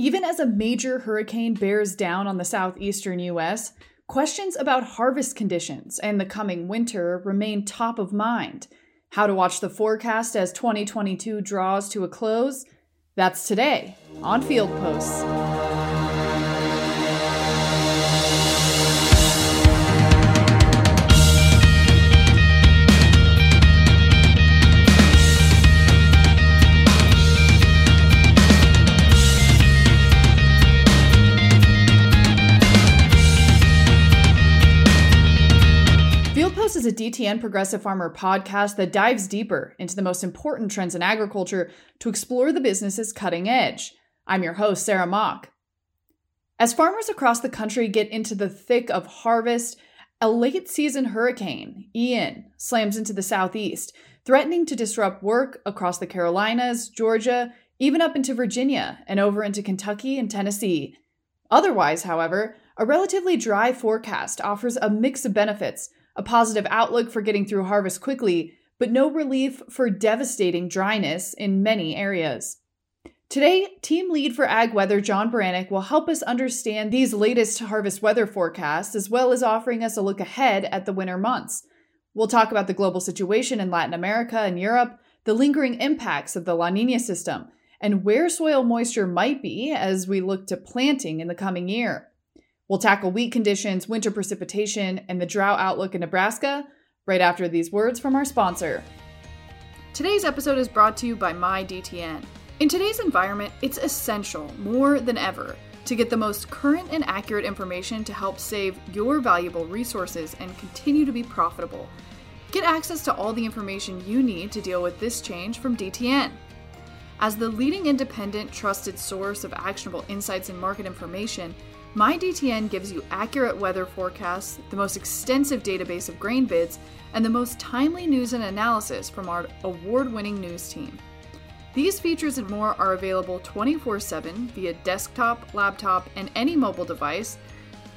Even as a major hurricane bears down on the southeastern U.S., questions about harvest conditions and the coming winter remain top of mind. How to watch the forecast as 2022 draws to a close? That's today on Field Posts. DTN Progressive Farmer podcast that dives deeper into the most important trends in agriculture to explore the business's cutting edge. I'm your host, Sarah Mock. As farmers across the country get into the thick of harvest, a late season hurricane, Ian, slams into the southeast, threatening to disrupt work across the Carolinas, Georgia, even up into Virginia and over into Kentucky and Tennessee. Otherwise, however, a relatively dry forecast offers a mix of benefits a positive outlook for getting through harvest quickly, but no relief for devastating dryness in many areas. Today, team lead for Ag Weather John Baranick will help us understand these latest harvest weather forecasts as well as offering us a look ahead at the winter months. We'll talk about the global situation in Latin America and Europe, the lingering impacts of the La Nina system, and where soil moisture might be as we look to planting in the coming year. We'll tackle wheat conditions, winter precipitation, and the drought outlook in Nebraska right after these words from our sponsor. Today's episode is brought to you by MyDTN. In today's environment, it's essential, more than ever, to get the most current and accurate information to help save your valuable resources and continue to be profitable. Get access to all the information you need to deal with this change from DTN. As the leading independent, trusted source of actionable insights and market information, MyDTN gives you accurate weather forecasts, the most extensive database of grain bids, and the most timely news and analysis from our award winning news team. These features and more are available 24 7 via desktop, laptop, and any mobile device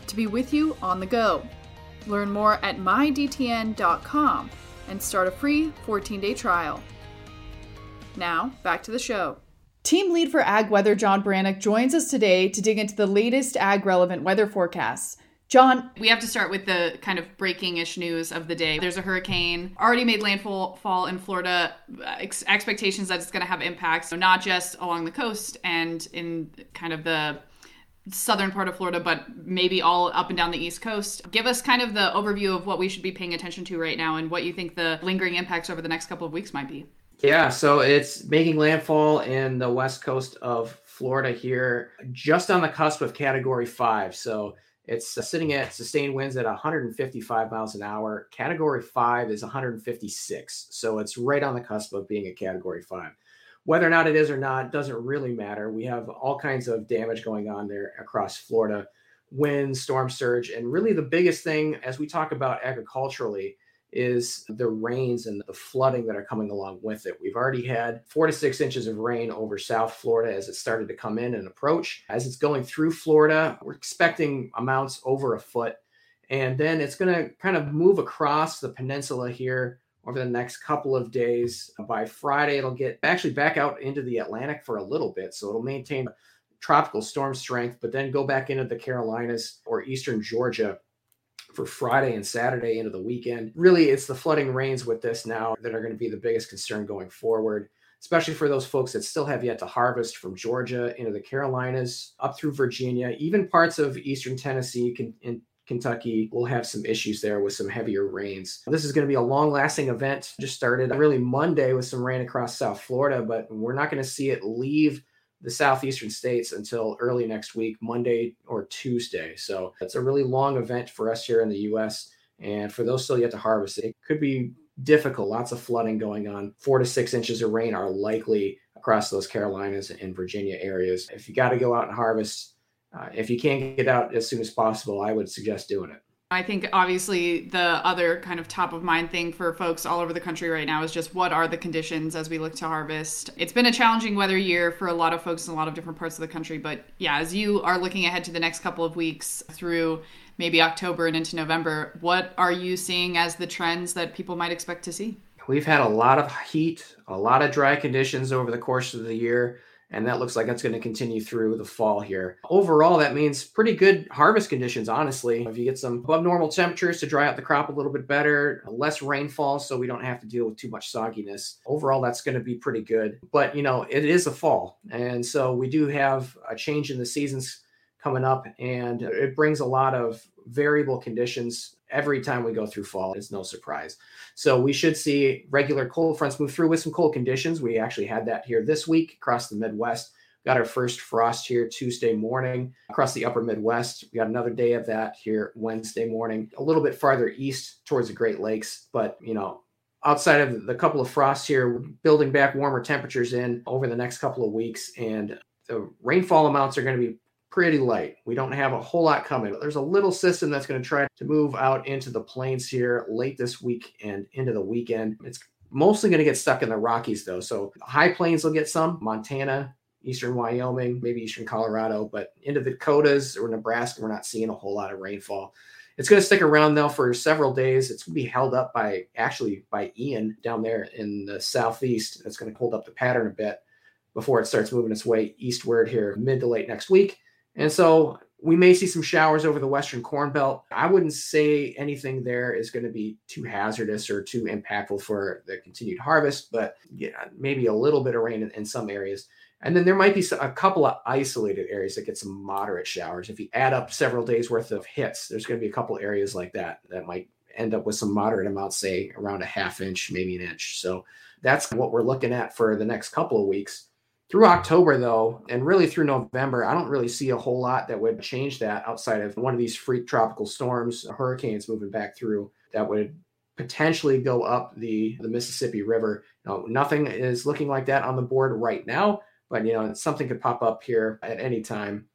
to be with you on the go. Learn more at mydtn.com and start a free 14 day trial. Now, back to the show. Team lead for Ag Weather, John Baranick, joins us today to dig into the latest ag relevant weather forecasts. John, we have to start with the kind of breaking ish news of the day. There's a hurricane already made landfall fall in Florida. Ex- expectations that it's going to have impacts, so not just along the coast and in kind of the southern part of Florida, but maybe all up and down the East Coast. Give us kind of the overview of what we should be paying attention to right now and what you think the lingering impacts over the next couple of weeks might be. Yeah, so it's making landfall in the west coast of Florida here, just on the cusp of category five. So it's sitting at sustained winds at 155 miles an hour. Category five is 156. So it's right on the cusp of being a category five. Whether or not it is or not doesn't really matter. We have all kinds of damage going on there across Florida wind, storm surge. And really, the biggest thing as we talk about agriculturally is the rains and the flooding that are coming along with it. We've already had four to six inches of rain over South Florida as it started to come in and approach. As it's going through Florida, we're expecting amounts over a foot. And then it's going to kind of move across the peninsula here over the next couple of days. By Friday, it'll get actually back out into the Atlantic for a little bit. So it'll maintain tropical storm strength, but then go back into the Carolinas or eastern Georgia for Friday and Saturday into the weekend. Really, it's the flooding rains with this now that are going to be the biggest concern going forward, especially for those folks that still have yet to harvest from Georgia into the Carolinas, up through Virginia, even parts of eastern Tennessee and Kentucky will have some issues there with some heavier rains. This is going to be a long lasting event. Just started really Monday with some rain across South Florida, but we're not going to see it leave the southeastern states until early next week, Monday or Tuesday. So it's a really long event for us here in the US. And for those still yet to harvest, it could be difficult. Lots of flooding going on. Four to six inches of rain are likely across those Carolinas and Virginia areas. If you got to go out and harvest, uh, if you can't get out as soon as possible, I would suggest doing it. I think obviously the other kind of top of mind thing for folks all over the country right now is just what are the conditions as we look to harvest. It's been a challenging weather year for a lot of folks in a lot of different parts of the country, but yeah, as you are looking ahead to the next couple of weeks through maybe October and into November, what are you seeing as the trends that people might expect to see? We've had a lot of heat, a lot of dry conditions over the course of the year and that looks like that's going to continue through the fall here. Overall, that means pretty good harvest conditions, honestly. If you get some above normal temperatures to dry out the crop a little bit better, less rainfall so we don't have to deal with too much sogginess. Overall, that's going to be pretty good. But, you know, it is a fall, and so we do have a change in the seasons coming up, and it brings a lot of variable conditions every time we go through fall. It's no surprise. So we should see regular cold fronts move through with some cold conditions. We actually had that here this week across the Midwest. Got our first frost here Tuesday morning across the upper Midwest. We got another day of that here Wednesday morning, a little bit farther east towards the Great Lakes. But, you know, outside of the couple of frosts here, building back warmer temperatures in over the next couple of weeks. And the rainfall amounts are going to be pretty light. We don't have a whole lot coming. But there's a little system that's going to try to move out into the plains here late this week and into the weekend. It's mostly going to get stuck in the Rockies though. So high plains will get some, Montana, eastern Wyoming, maybe eastern Colorado, but into the Dakotas or Nebraska, we're not seeing a whole lot of rainfall. It's going to stick around though for several days. It's going to be held up by actually by Ian down there in the southeast. That's going to hold up the pattern a bit before it starts moving its way eastward here mid to late next week. And so we may see some showers over the western corn belt. I wouldn't say anything there is going to be too hazardous or too impactful for the continued harvest, but yeah, maybe a little bit of rain in, in some areas. And then there might be a couple of isolated areas that get some moderate showers. If you add up several days worth of hits, there's going to be a couple areas like that that might end up with some moderate amounts, say around a half inch, maybe an inch. So that's what we're looking at for the next couple of weeks. Through October, though, and really through November, I don't really see a whole lot that would change that outside of one of these freak tropical storms, hurricanes moving back through that would potentially go up the, the Mississippi River. Now, nothing is looking like that on the board right now, but you know, something could pop up here at any time.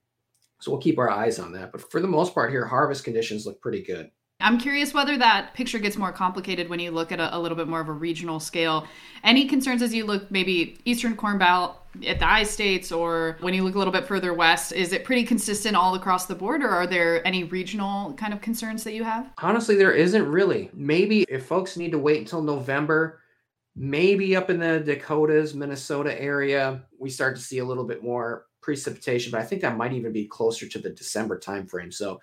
So we'll keep our eyes on that. But for the most part here, harvest conditions look pretty good. I'm curious whether that picture gets more complicated when you look at a, a, little bit more of a regional scale. Any concerns as you look maybe Eastern Corn Belt at the I states or when you look a little bit further west? Is it pretty consistent all across the board or are there any regional kind of concerns that you have? Honestly, there isn't really. Maybe if folks need to wait until November, maybe up in the Dakotas, Minnesota area, we start to see a little bit more precipitation, but I think that might even be closer to the December timeframe. So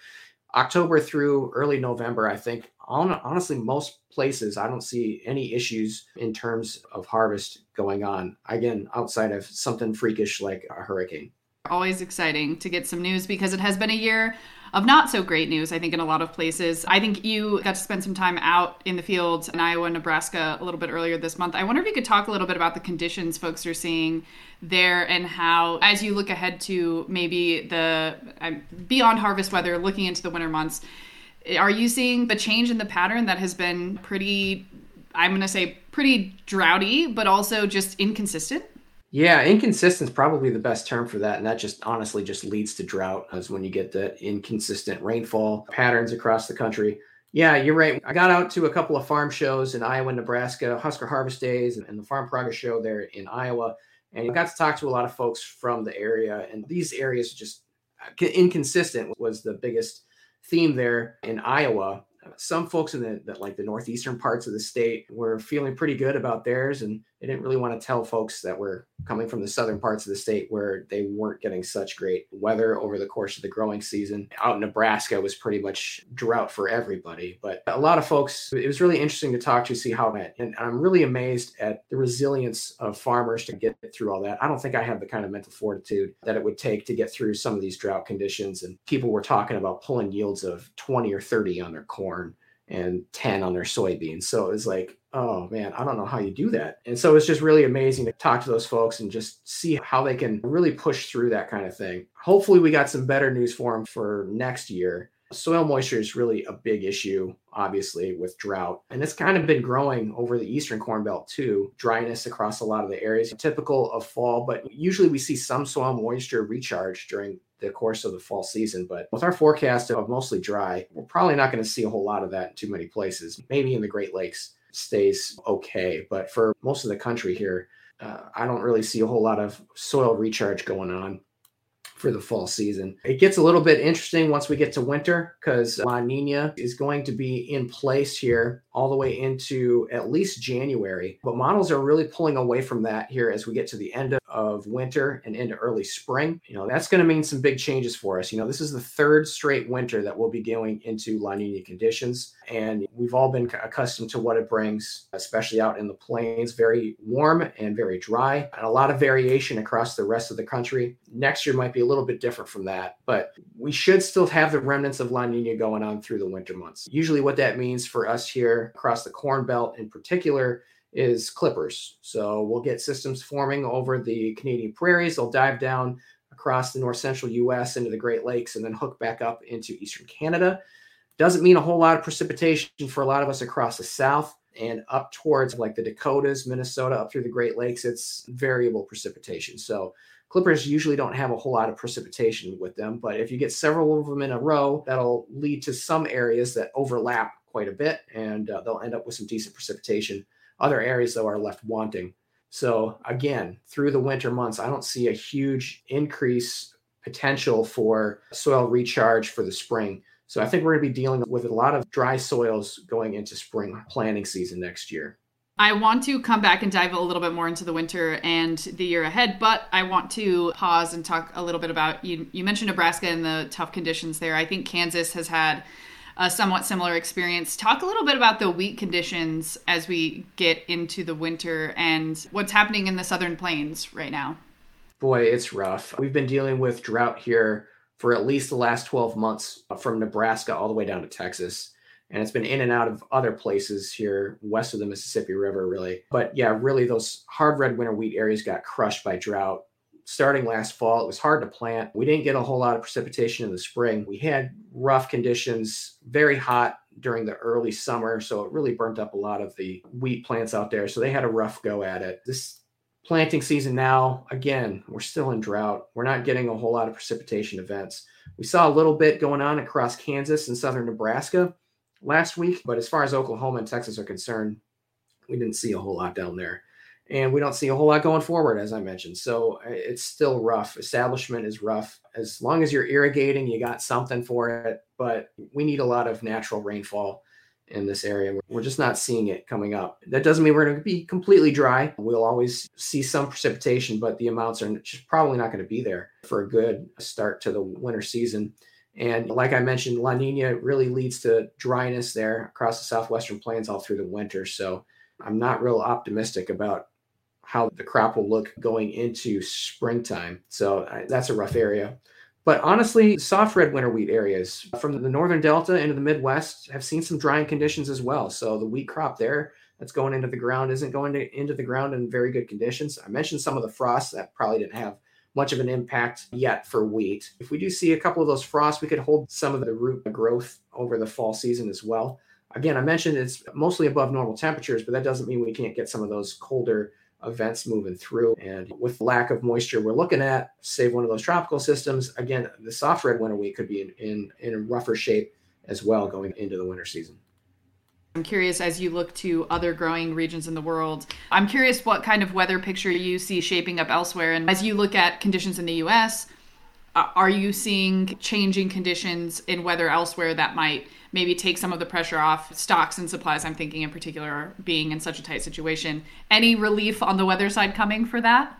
October through early November, I think honestly, most places I don't see any issues in terms of harvest going on. Again, outside of something freakish like a hurricane. Always exciting to get some news because it has been a year of not so great news, I think, in a lot of places. I think you got to spend some time out in the fields in Iowa Nebraska a little bit earlier this month. I wonder if you could talk a little bit about the conditions folks are seeing there and how, as you look ahead to maybe the uh, beyond harvest weather, looking into the winter months, are you seeing the change in the pattern that has been pretty, I'm going to say, pretty droughty, but also just inconsistent? Yeah, inconsistent is probably the best term for that. And that just honestly just leads to drought as when you get the inconsistent rainfall patterns across the country. Yeah, you're right. I got out to a couple of farm shows in Iowa Nebraska, Husker Harvest Days and the Farm Progress Show there in Iowa. And I got to talk to a lot of folks from the area. And these areas just uh, inconsistent was the biggest theme there in Iowa some folks in the, the, like the northeastern parts of the state were feeling pretty good about theirs and they didn't really want to tell folks that were coming from the southern parts of the state where they weren't getting such great weather over the course of the growing season out in nebraska was pretty much drought for everybody but a lot of folks it was really interesting to talk to see how that and i'm really amazed at the resilience of farmers to get through all that i don't think i have the kind of mental fortitude that it would take to get through some of these drought conditions and people were talking about pulling yields of 20 or 30 on their corn and 10 on their soybeans. So it was like, oh man, I don't know how you do that. And so it's just really amazing to talk to those folks and just see how they can really push through that kind of thing. Hopefully, we got some better news for them for next year. Soil moisture is really a big issue, obviously, with drought. And it's kind of been growing over the eastern corn belt too. Dryness across a lot of the areas, typical of fall, but usually we see some soil moisture recharge during the course of the fall season. But with our forecast of mostly dry, we're probably not going to see a whole lot of that in too many places. Maybe in the Great Lakes stays okay, but for most of the country here, uh, I don't really see a whole lot of soil recharge going on for the fall season. It gets a little bit interesting once we get to winter because La Nina is going to be in place here all the way into at least January. But models are really pulling away from that here as we get to the end of winter and into early spring. You know, that's going to mean some big changes for us. You know, this is the third straight winter that we'll be going into La Nina conditions. And we've all been accustomed to what it brings, especially out in the plains, very warm and very dry, and a lot of variation across the rest of the country. Next year might be a little bit different from that, but we should still have the remnants of La Nina going on through the winter months. Usually, what that means for us across the Corn Belt in particular is clippers. So we'll get systems forming over the Canadian prairies. They'll dive down across the north central US into the Great Lakes and then hook back up into eastern Canada. Doesn't mean a whole lot of precipitation for a lot of us across the south and up towards like the Dakotas, Minnesota, up through the Great Lakes. It's variable precipitation. So clippers usually don't have a whole lot of precipitation with them, but if you get several of them in a row, that'll lead to some areas that overlap quite a bit and uh, they'll end up with some decent precipitation. Other areas, though, are left wanting. So, again, through the winter months, I don't see a huge increase potential for soil recharge for the spring. So, I think we're going to be dealing with a lot of dry soils going into spring planting season next year. I want to come back and dive a little bit more into the winter and the year ahead, but I want to pause and talk a little bit about you. You mentioned Nebraska and the tough conditions there. I think Kansas has had a somewhat similar experience. Talk a little bit about the wheat conditions as we get into the winter and what's happening in the southern plains right now. Boy, it's rough. We've been dealing with drought here for at least the last 12 months from Nebraska all the way down to Texas. And it's been in and out of other places here west of the Mississippi River, really. But yeah, really, those hard red winter wheat areas got crushed by drought starting last fall. It was hard to plant. We didn't get a whole lot of precipitation in the spring. We had rough conditions, very hot during the early summer. So it really burnt up a lot of the wheat plants out there. So they had a rough go at it. This planting season now, again, we're still in drought. We're not getting a whole lot of precipitation events. We saw a little bit going on across Kansas and southern Nebraska last week. But as far as Oklahoma and Texas are concerned, we didn't see a whole lot down there and we don't see a whole lot going forward, as I mentioned. So uh, it's still rough. Establishment is rough. As long as you're irrigating, you got something for it, but we need a lot of natural rainfall in this area. We're just not seeing it coming up. That doesn't mean we're going to be completely dry. We'll always see some precipitation, but the amounts are just probably not going to be there for a good start to the winter season. And like I mentioned, La Nina really leads to dryness there across the southwestern plains all through the winter. So I'm not real optimistic about how the crop will look going into springtime. So that's a rough area. But honestly, soft red winter wheat areas from the northern delta into the Midwest have seen some drying conditions as well. So the wheat crop there that's going into the ground isn't going to, into the ground in very good conditions. I mentioned some of the frosts that probably didn't have much of an impact yet for wheat. If we do see a couple of those frosts, we could hold some of the root growth over the fall season as well. Again, I mentioned it's mostly above normal temperatures, but that doesn't mean we can't get some of those colder events moving through. And with lack of moisture, we're looking at, save one of those tropical systems. Again, the soft red winter wheat could be in, in, in rougher shape as well going into the winter season. I'm curious as you look to other growing regions in the world. I'm curious what kind of weather picture you see shaping up elsewhere. And as you look at conditions in the US, are you seeing changing conditions in weather elsewhere that might maybe take some of the pressure off stocks and supplies. I'm thinking in particular being in such a tight situation. Any relief on the weather side coming for that?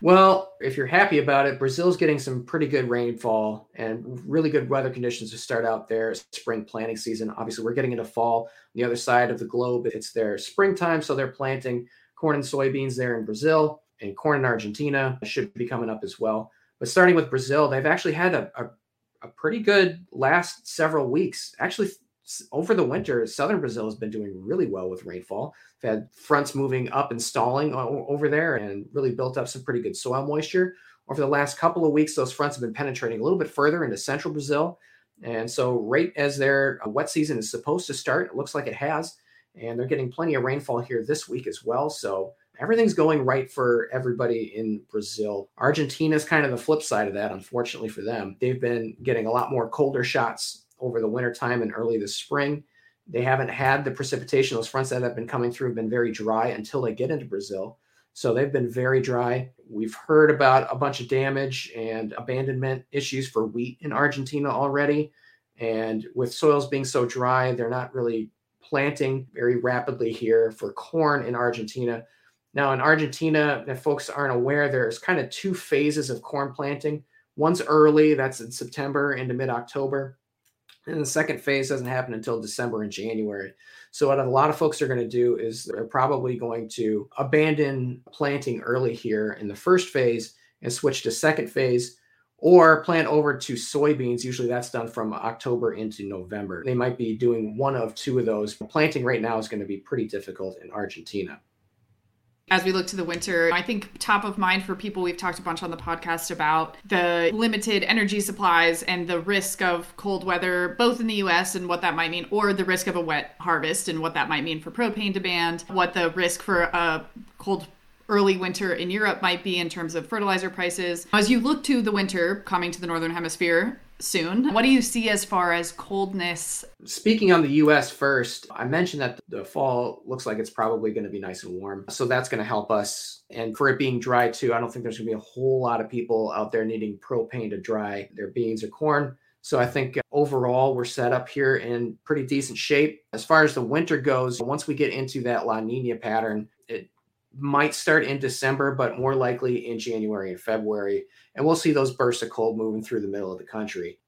Well, if you're happy about it, Brazil's getting some pretty good rainfall and really good weather conditions to start out their spring planting season. Obviously, we're getting into fall. On the other side of the globe, it's their springtime, so they're planting corn and soybeans there in Brazil, and corn in Argentina should be coming up as well. But starting with Brazil, they've actually had a, a a pretty good last several weeks. Actually, over the winter, southern Brazil has been doing really well with rainfall. They've had fronts moving up and stalling over there and really built up some pretty good soil moisture. Over the last couple of weeks, those fronts have been penetrating a little bit further into central Brazil. And so, right as their uh, wet season is supposed to start, it looks like it has. And they're getting plenty of rainfall here this week as well. So, everything's going right for everybody in Brazil. Argentina is kind of the flip side of that, unfortunately for them. They've been getting a lot more colder shots over the wintertime and early this spring. They haven't had the precipitation. Those fronts that have been coming through have been very dry until they get into Brazil. So they've been very dry. We've heard about a bunch of damage and abandonment issues for wheat in Argentina already. And with soils being so dry, they're not really planting very rapidly here for corn in Argentina. Now, in Argentina, if folks aren't aware, there's kind of two phases of corn planting. One's early, that's in September into mid October. And the second phase doesn't happen until December and January. So, what a lot of folks are going to do is they're probably going to abandon planting early here in the first phase and switch to second phase or plant over to soybeans. Usually that's done from October into November. They might be doing one of two of those. Planting right now is going to be pretty difficult in Argentina as we look to the winter, I think top of mind for people, we've talked a bunch on the podcast about the limited energy supplies and the risk of cold weather, both in the US and what that might mean, or the risk of a wet harvest and what that might mean for propane demand, what the risk for a cold early winter in Europe might be in terms of fertilizer prices. As you look to the winter coming to the Northern Hemisphere, soon. What do you see as far as coldness? Speaking on the US first, I mentioned that the fall looks like it's probably going to be nice and warm. So that's going to help us. And for it being dry too, I don't think there's going to be a whole lot of people out there needing propane to dry their beans or corn. So I think uh, overall we're set up here in pretty decent shape. As far as the winter goes, once we get into that La Nina pattern, might start in December, but more likely in January and February. And we'll see those bursts of cold moving through the middle of the country.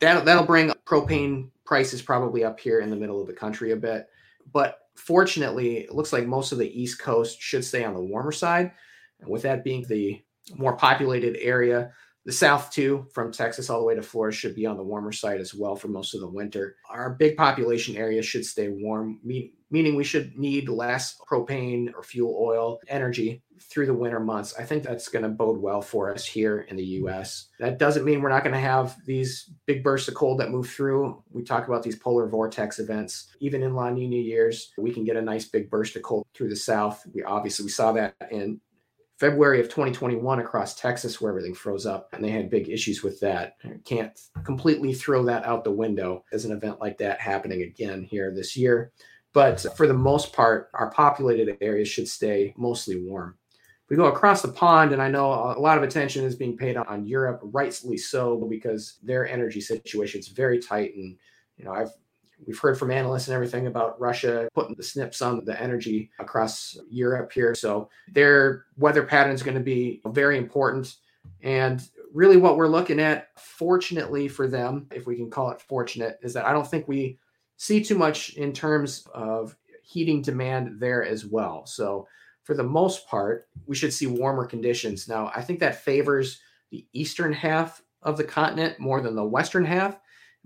That, that'll bring propane prices probably up here in the middle of the country a bit. But fortunately, it looks like most of the East Coast should stay on the warmer side. And with that being the more populated area, the South, too, from Texas all the way to Florida, should be on the warmer side as well for most of the winter. Our big population areas should stay warm, meaning we should need less propane or fuel oil energy through the winter months. I think that's going to bode well for us here in the US. That doesn't mean we're not going to have these big bursts of cold that move through. We talk about these polar vortex events. Even in La Nina years, we can get a nice big burst of cold through the south. We obviously we saw that in February of 2021 across Texas, where everything froze up, and they had big issues with that. Can't completely throw that out the window as an event like that happening again here this year. But for the most part, our populated areas should stay mostly warm. We go across the pond, and I know a lot of attention is being paid on Europe, rightly so, because their energy situation is very tight. And you know, I've We've heard from analysts and everything about Russia putting the snips on the energy across Europe here. So their weather pattern is going to be very important. And really, what we're looking at, fortunately for them, if we can call it fortunate, is that I don't think we see too much in terms of heating demand there as well. So for the most part, we should see warmer conditions. Now, I think that favors the eastern half of the continent more than the western half.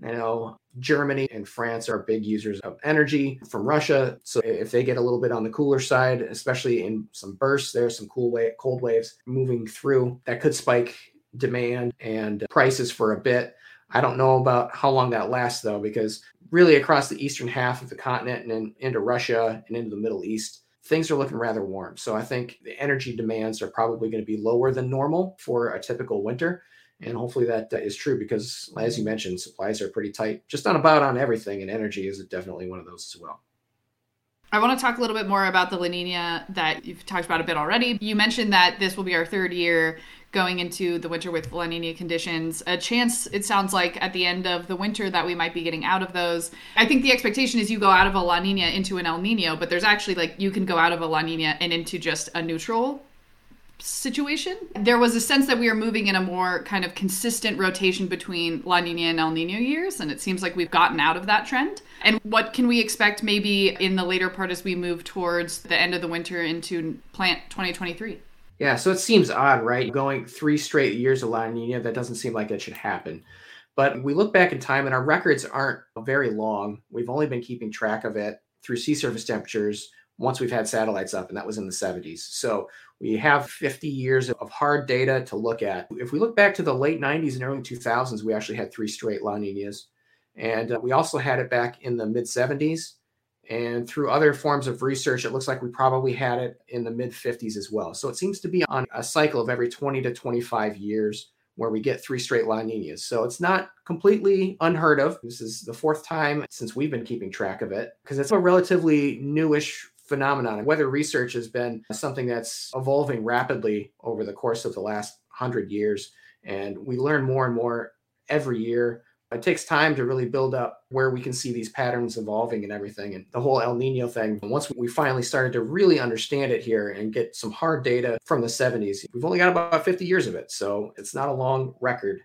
I know Germany and France are big users of energy from Russia. So if they get a little bit on the cooler side, especially in some bursts, there's some cool wave, cold waves moving through that could spike demand and prices for a bit. I don't know about how long that lasts though, because really across the eastern half of the continent and then into Russia and into the Middle East, things are looking rather warm. So I think the energy demands are probably going to be lower than normal for a typical winter. And hopefully that is true because, as you mentioned, supplies are pretty tight, just on about on everything, and energy is definitely one of those as well. I want to talk a little bit more about the La Nina that you've talked about a bit already. You mentioned that this will be our third year going into the winter with La Nina conditions. A chance, it sounds like, at the end of the winter that we might be getting out of those. I think the expectation is you go out of a La Nina into an El Nino, but there's actually like you can go out of a La Nina and into just a neutral situation. There was a sense that we were moving in a more kind of consistent rotation between La Nina and El Nino years, and it seems like we've gotten out of that trend. And what can we expect maybe in the later part as we move towards the end of the winter into plant 2023? Yeah, so it seems odd, right? Going three straight years of La Nina, that doesn't seem like it should happen. But we look back in time, and our records aren't very long. We've only been keeping track of it through sea surface temperatures once we've had satellites up, and that was in the 70s. So we have 50 years of hard data to look at. If we look back to the late 90s and early 2000s, we actually had three straight La Ninas. And uh, we also had it back in the mid 70s. And through other forms of research, it looks like we probably had it in the mid 50s as well. So it seems to be on a cycle of every 20 to 25 years where we get three straight La Ninas. So it's not completely unheard of. This is the fourth time since we've been keeping track of it because it's a relatively newish phenomenon. And weather research has been something that's evolving rapidly over the course of the last hundred years. And we learn more and more every year It takes time to really build up where we can see these patterns evolving and everything. And the whole El Nino thing, once we finally started to really understand it here and get some hard data from the 70s, we've only got about 50 years of it. So it's not a long record.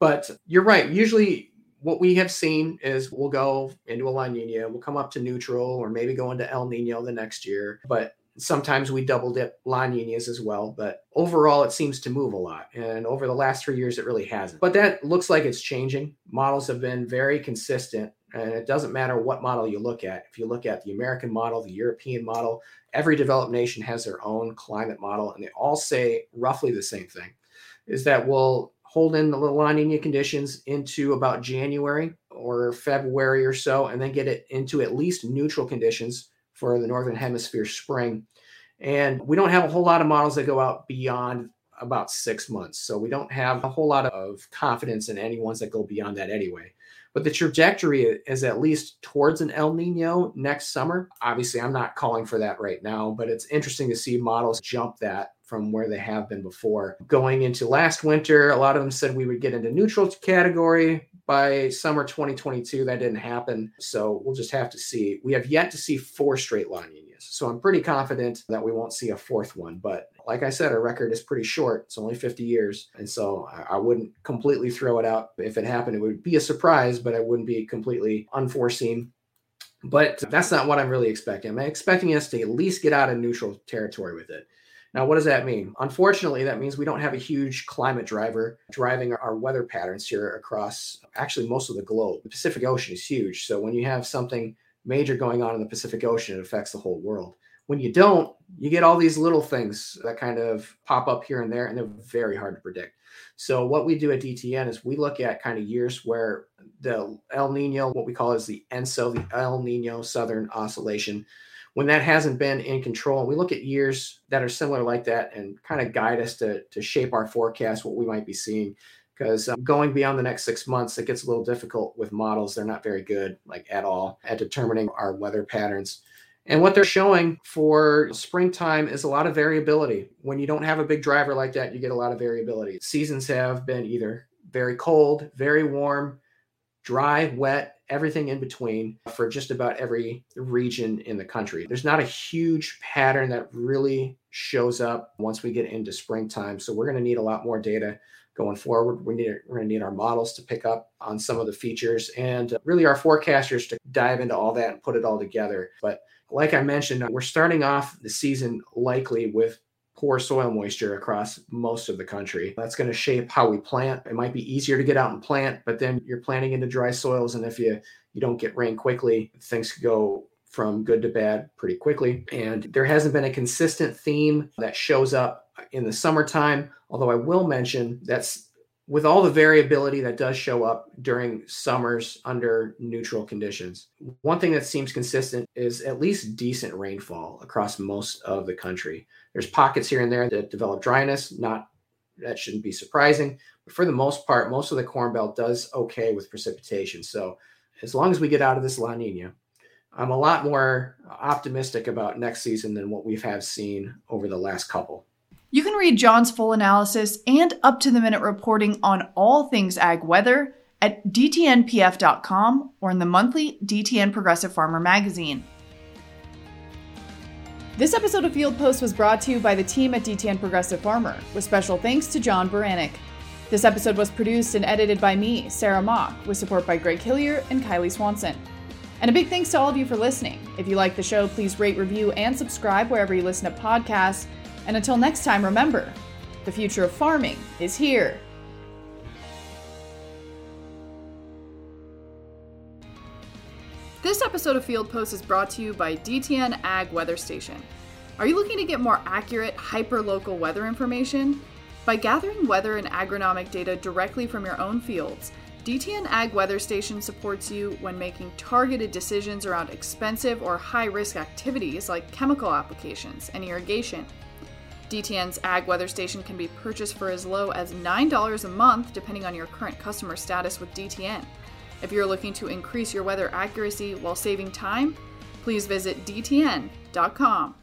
But you're right. Usually, what we have seen is we'll go into a La Nina, we'll come up to neutral, or maybe go into El Nino the next year. But Sometimes we double dip La Ninas as well, but overall it seems to move a lot. And over the last three years, it really hasn't. But that looks like it's changing. Models have been very consistent, and it doesn't matter what model you look at. If you look at the American model, the European model, every developed nation has their own climate model, and they all say roughly the same thing is that we'll hold in the La Nina conditions into about January or February or so, and then get it into at least neutral conditions for the Northern Hemisphere spring. And we don't have a whole lot of models that go out beyond about six months. So we don't have a whole lot of confidence in any ones that go beyond that anyway. But the trajectory is at least towards an El Nino next summer. Obviously, I'm not calling for that right now, but it's interesting to see models jump that from where they have been before. Going into last winter, a lot of them said we would get into neutral category by summer 2022. That didn't happen. So we'll just have to see. We have yet to see four straight La Ninas. So I'm pretty confident that we won't see a fourth one. But like I said, our record is pretty short. It's only 50 years. And so I, I wouldn't completely throw it out. If it happened, it would be a surprise, but it wouldn't be completely unforeseen. But that's not what I'm really expecting. I'm expecting us to at least get out of neutral territory with it. Now, what does that mean? Unfortunately, that means we don't have a huge climate driver driving our weather patterns here across actually most of the globe. The Pacific Ocean is huge. So when you have something major going on in the Pacific Ocean, it affects the whole world. When you don't, you get all these little things that kind of pop up here and there, and they're very hard to predict. So what we do at DTN is we look at kind of years where the El Nino, what we call is the ENSO, the El Nino Southern Oscillation, when that hasn't been in control. And we look at years that are similar like that and kind of guide us to, to shape our forecast, what we might be seeing. Because um, going beyond the next six months, it gets a little difficult with models. They're not very good, like at all, at determining our weather patterns. And what they're showing for springtime is a lot of variability. When you don't have a big driver like that, you get a lot of variability. Seasons have been either very cold, very warm, dry, wet, everything in between for just about every region in the country. There's not a huge pattern that really shows up once we get into springtime. So we're going to need a lot more data going forward. We need we're going to need our models to pick up on some of the features and uh, really our forecasters to dive into all that and put it all together. But like I mentioned, we're starting off the season likely with poor soil moisture across most of the country. That's going to shape how we plant. It might be easier to get out and plant, but then you're planting into dry soils, and if you you don't get rain quickly, things could go from good to bad pretty quickly. And there hasn't been a consistent theme that shows up in the summertime. Although I will mention that's with all the variability that does show up during summers under neutral conditions, one thing that seems consistent is at least decent rainfall across most of the country. There's pockets here and there that develop dryness, not that shouldn't be surprising, but for the most part, most of the Corn Belt does okay with precipitation. So as long as we get out of this La Nina, I'm a lot more optimistic about next season than what we've have seen over the last couple. You can read John's full analysis and up to the minute reporting on all things ag weather at dtnpf.com or in the monthly DTN Progressive Farmer magazine. This episode of Field Post was brought to you by the team at DTN Progressive Farmer, with special thanks to John Baranick. This episode was produced and edited by me, Sarah Mock, with support by Greg Hillier and Kylie Swanson. And a big thanks to all of you for listening. If you like the show, please rate, review, and subscribe wherever you listen to podcasts. And until next time, remember the future of farming is here. This episode of Field Post is brought to you by DTN Ag Weather Station. Are you looking to get more accurate, hyper local weather information? By gathering weather and agronomic data directly from your own fields, DTN Ag Weather Station supports you when making targeted decisions around expensive or high risk activities like chemical applications and irrigation. DTN's Ag Weather Station can be purchased for as low as $9 a month, depending on your current customer status with DTN. If you're looking to increase your weather accuracy while saving time, please visit DTN.com.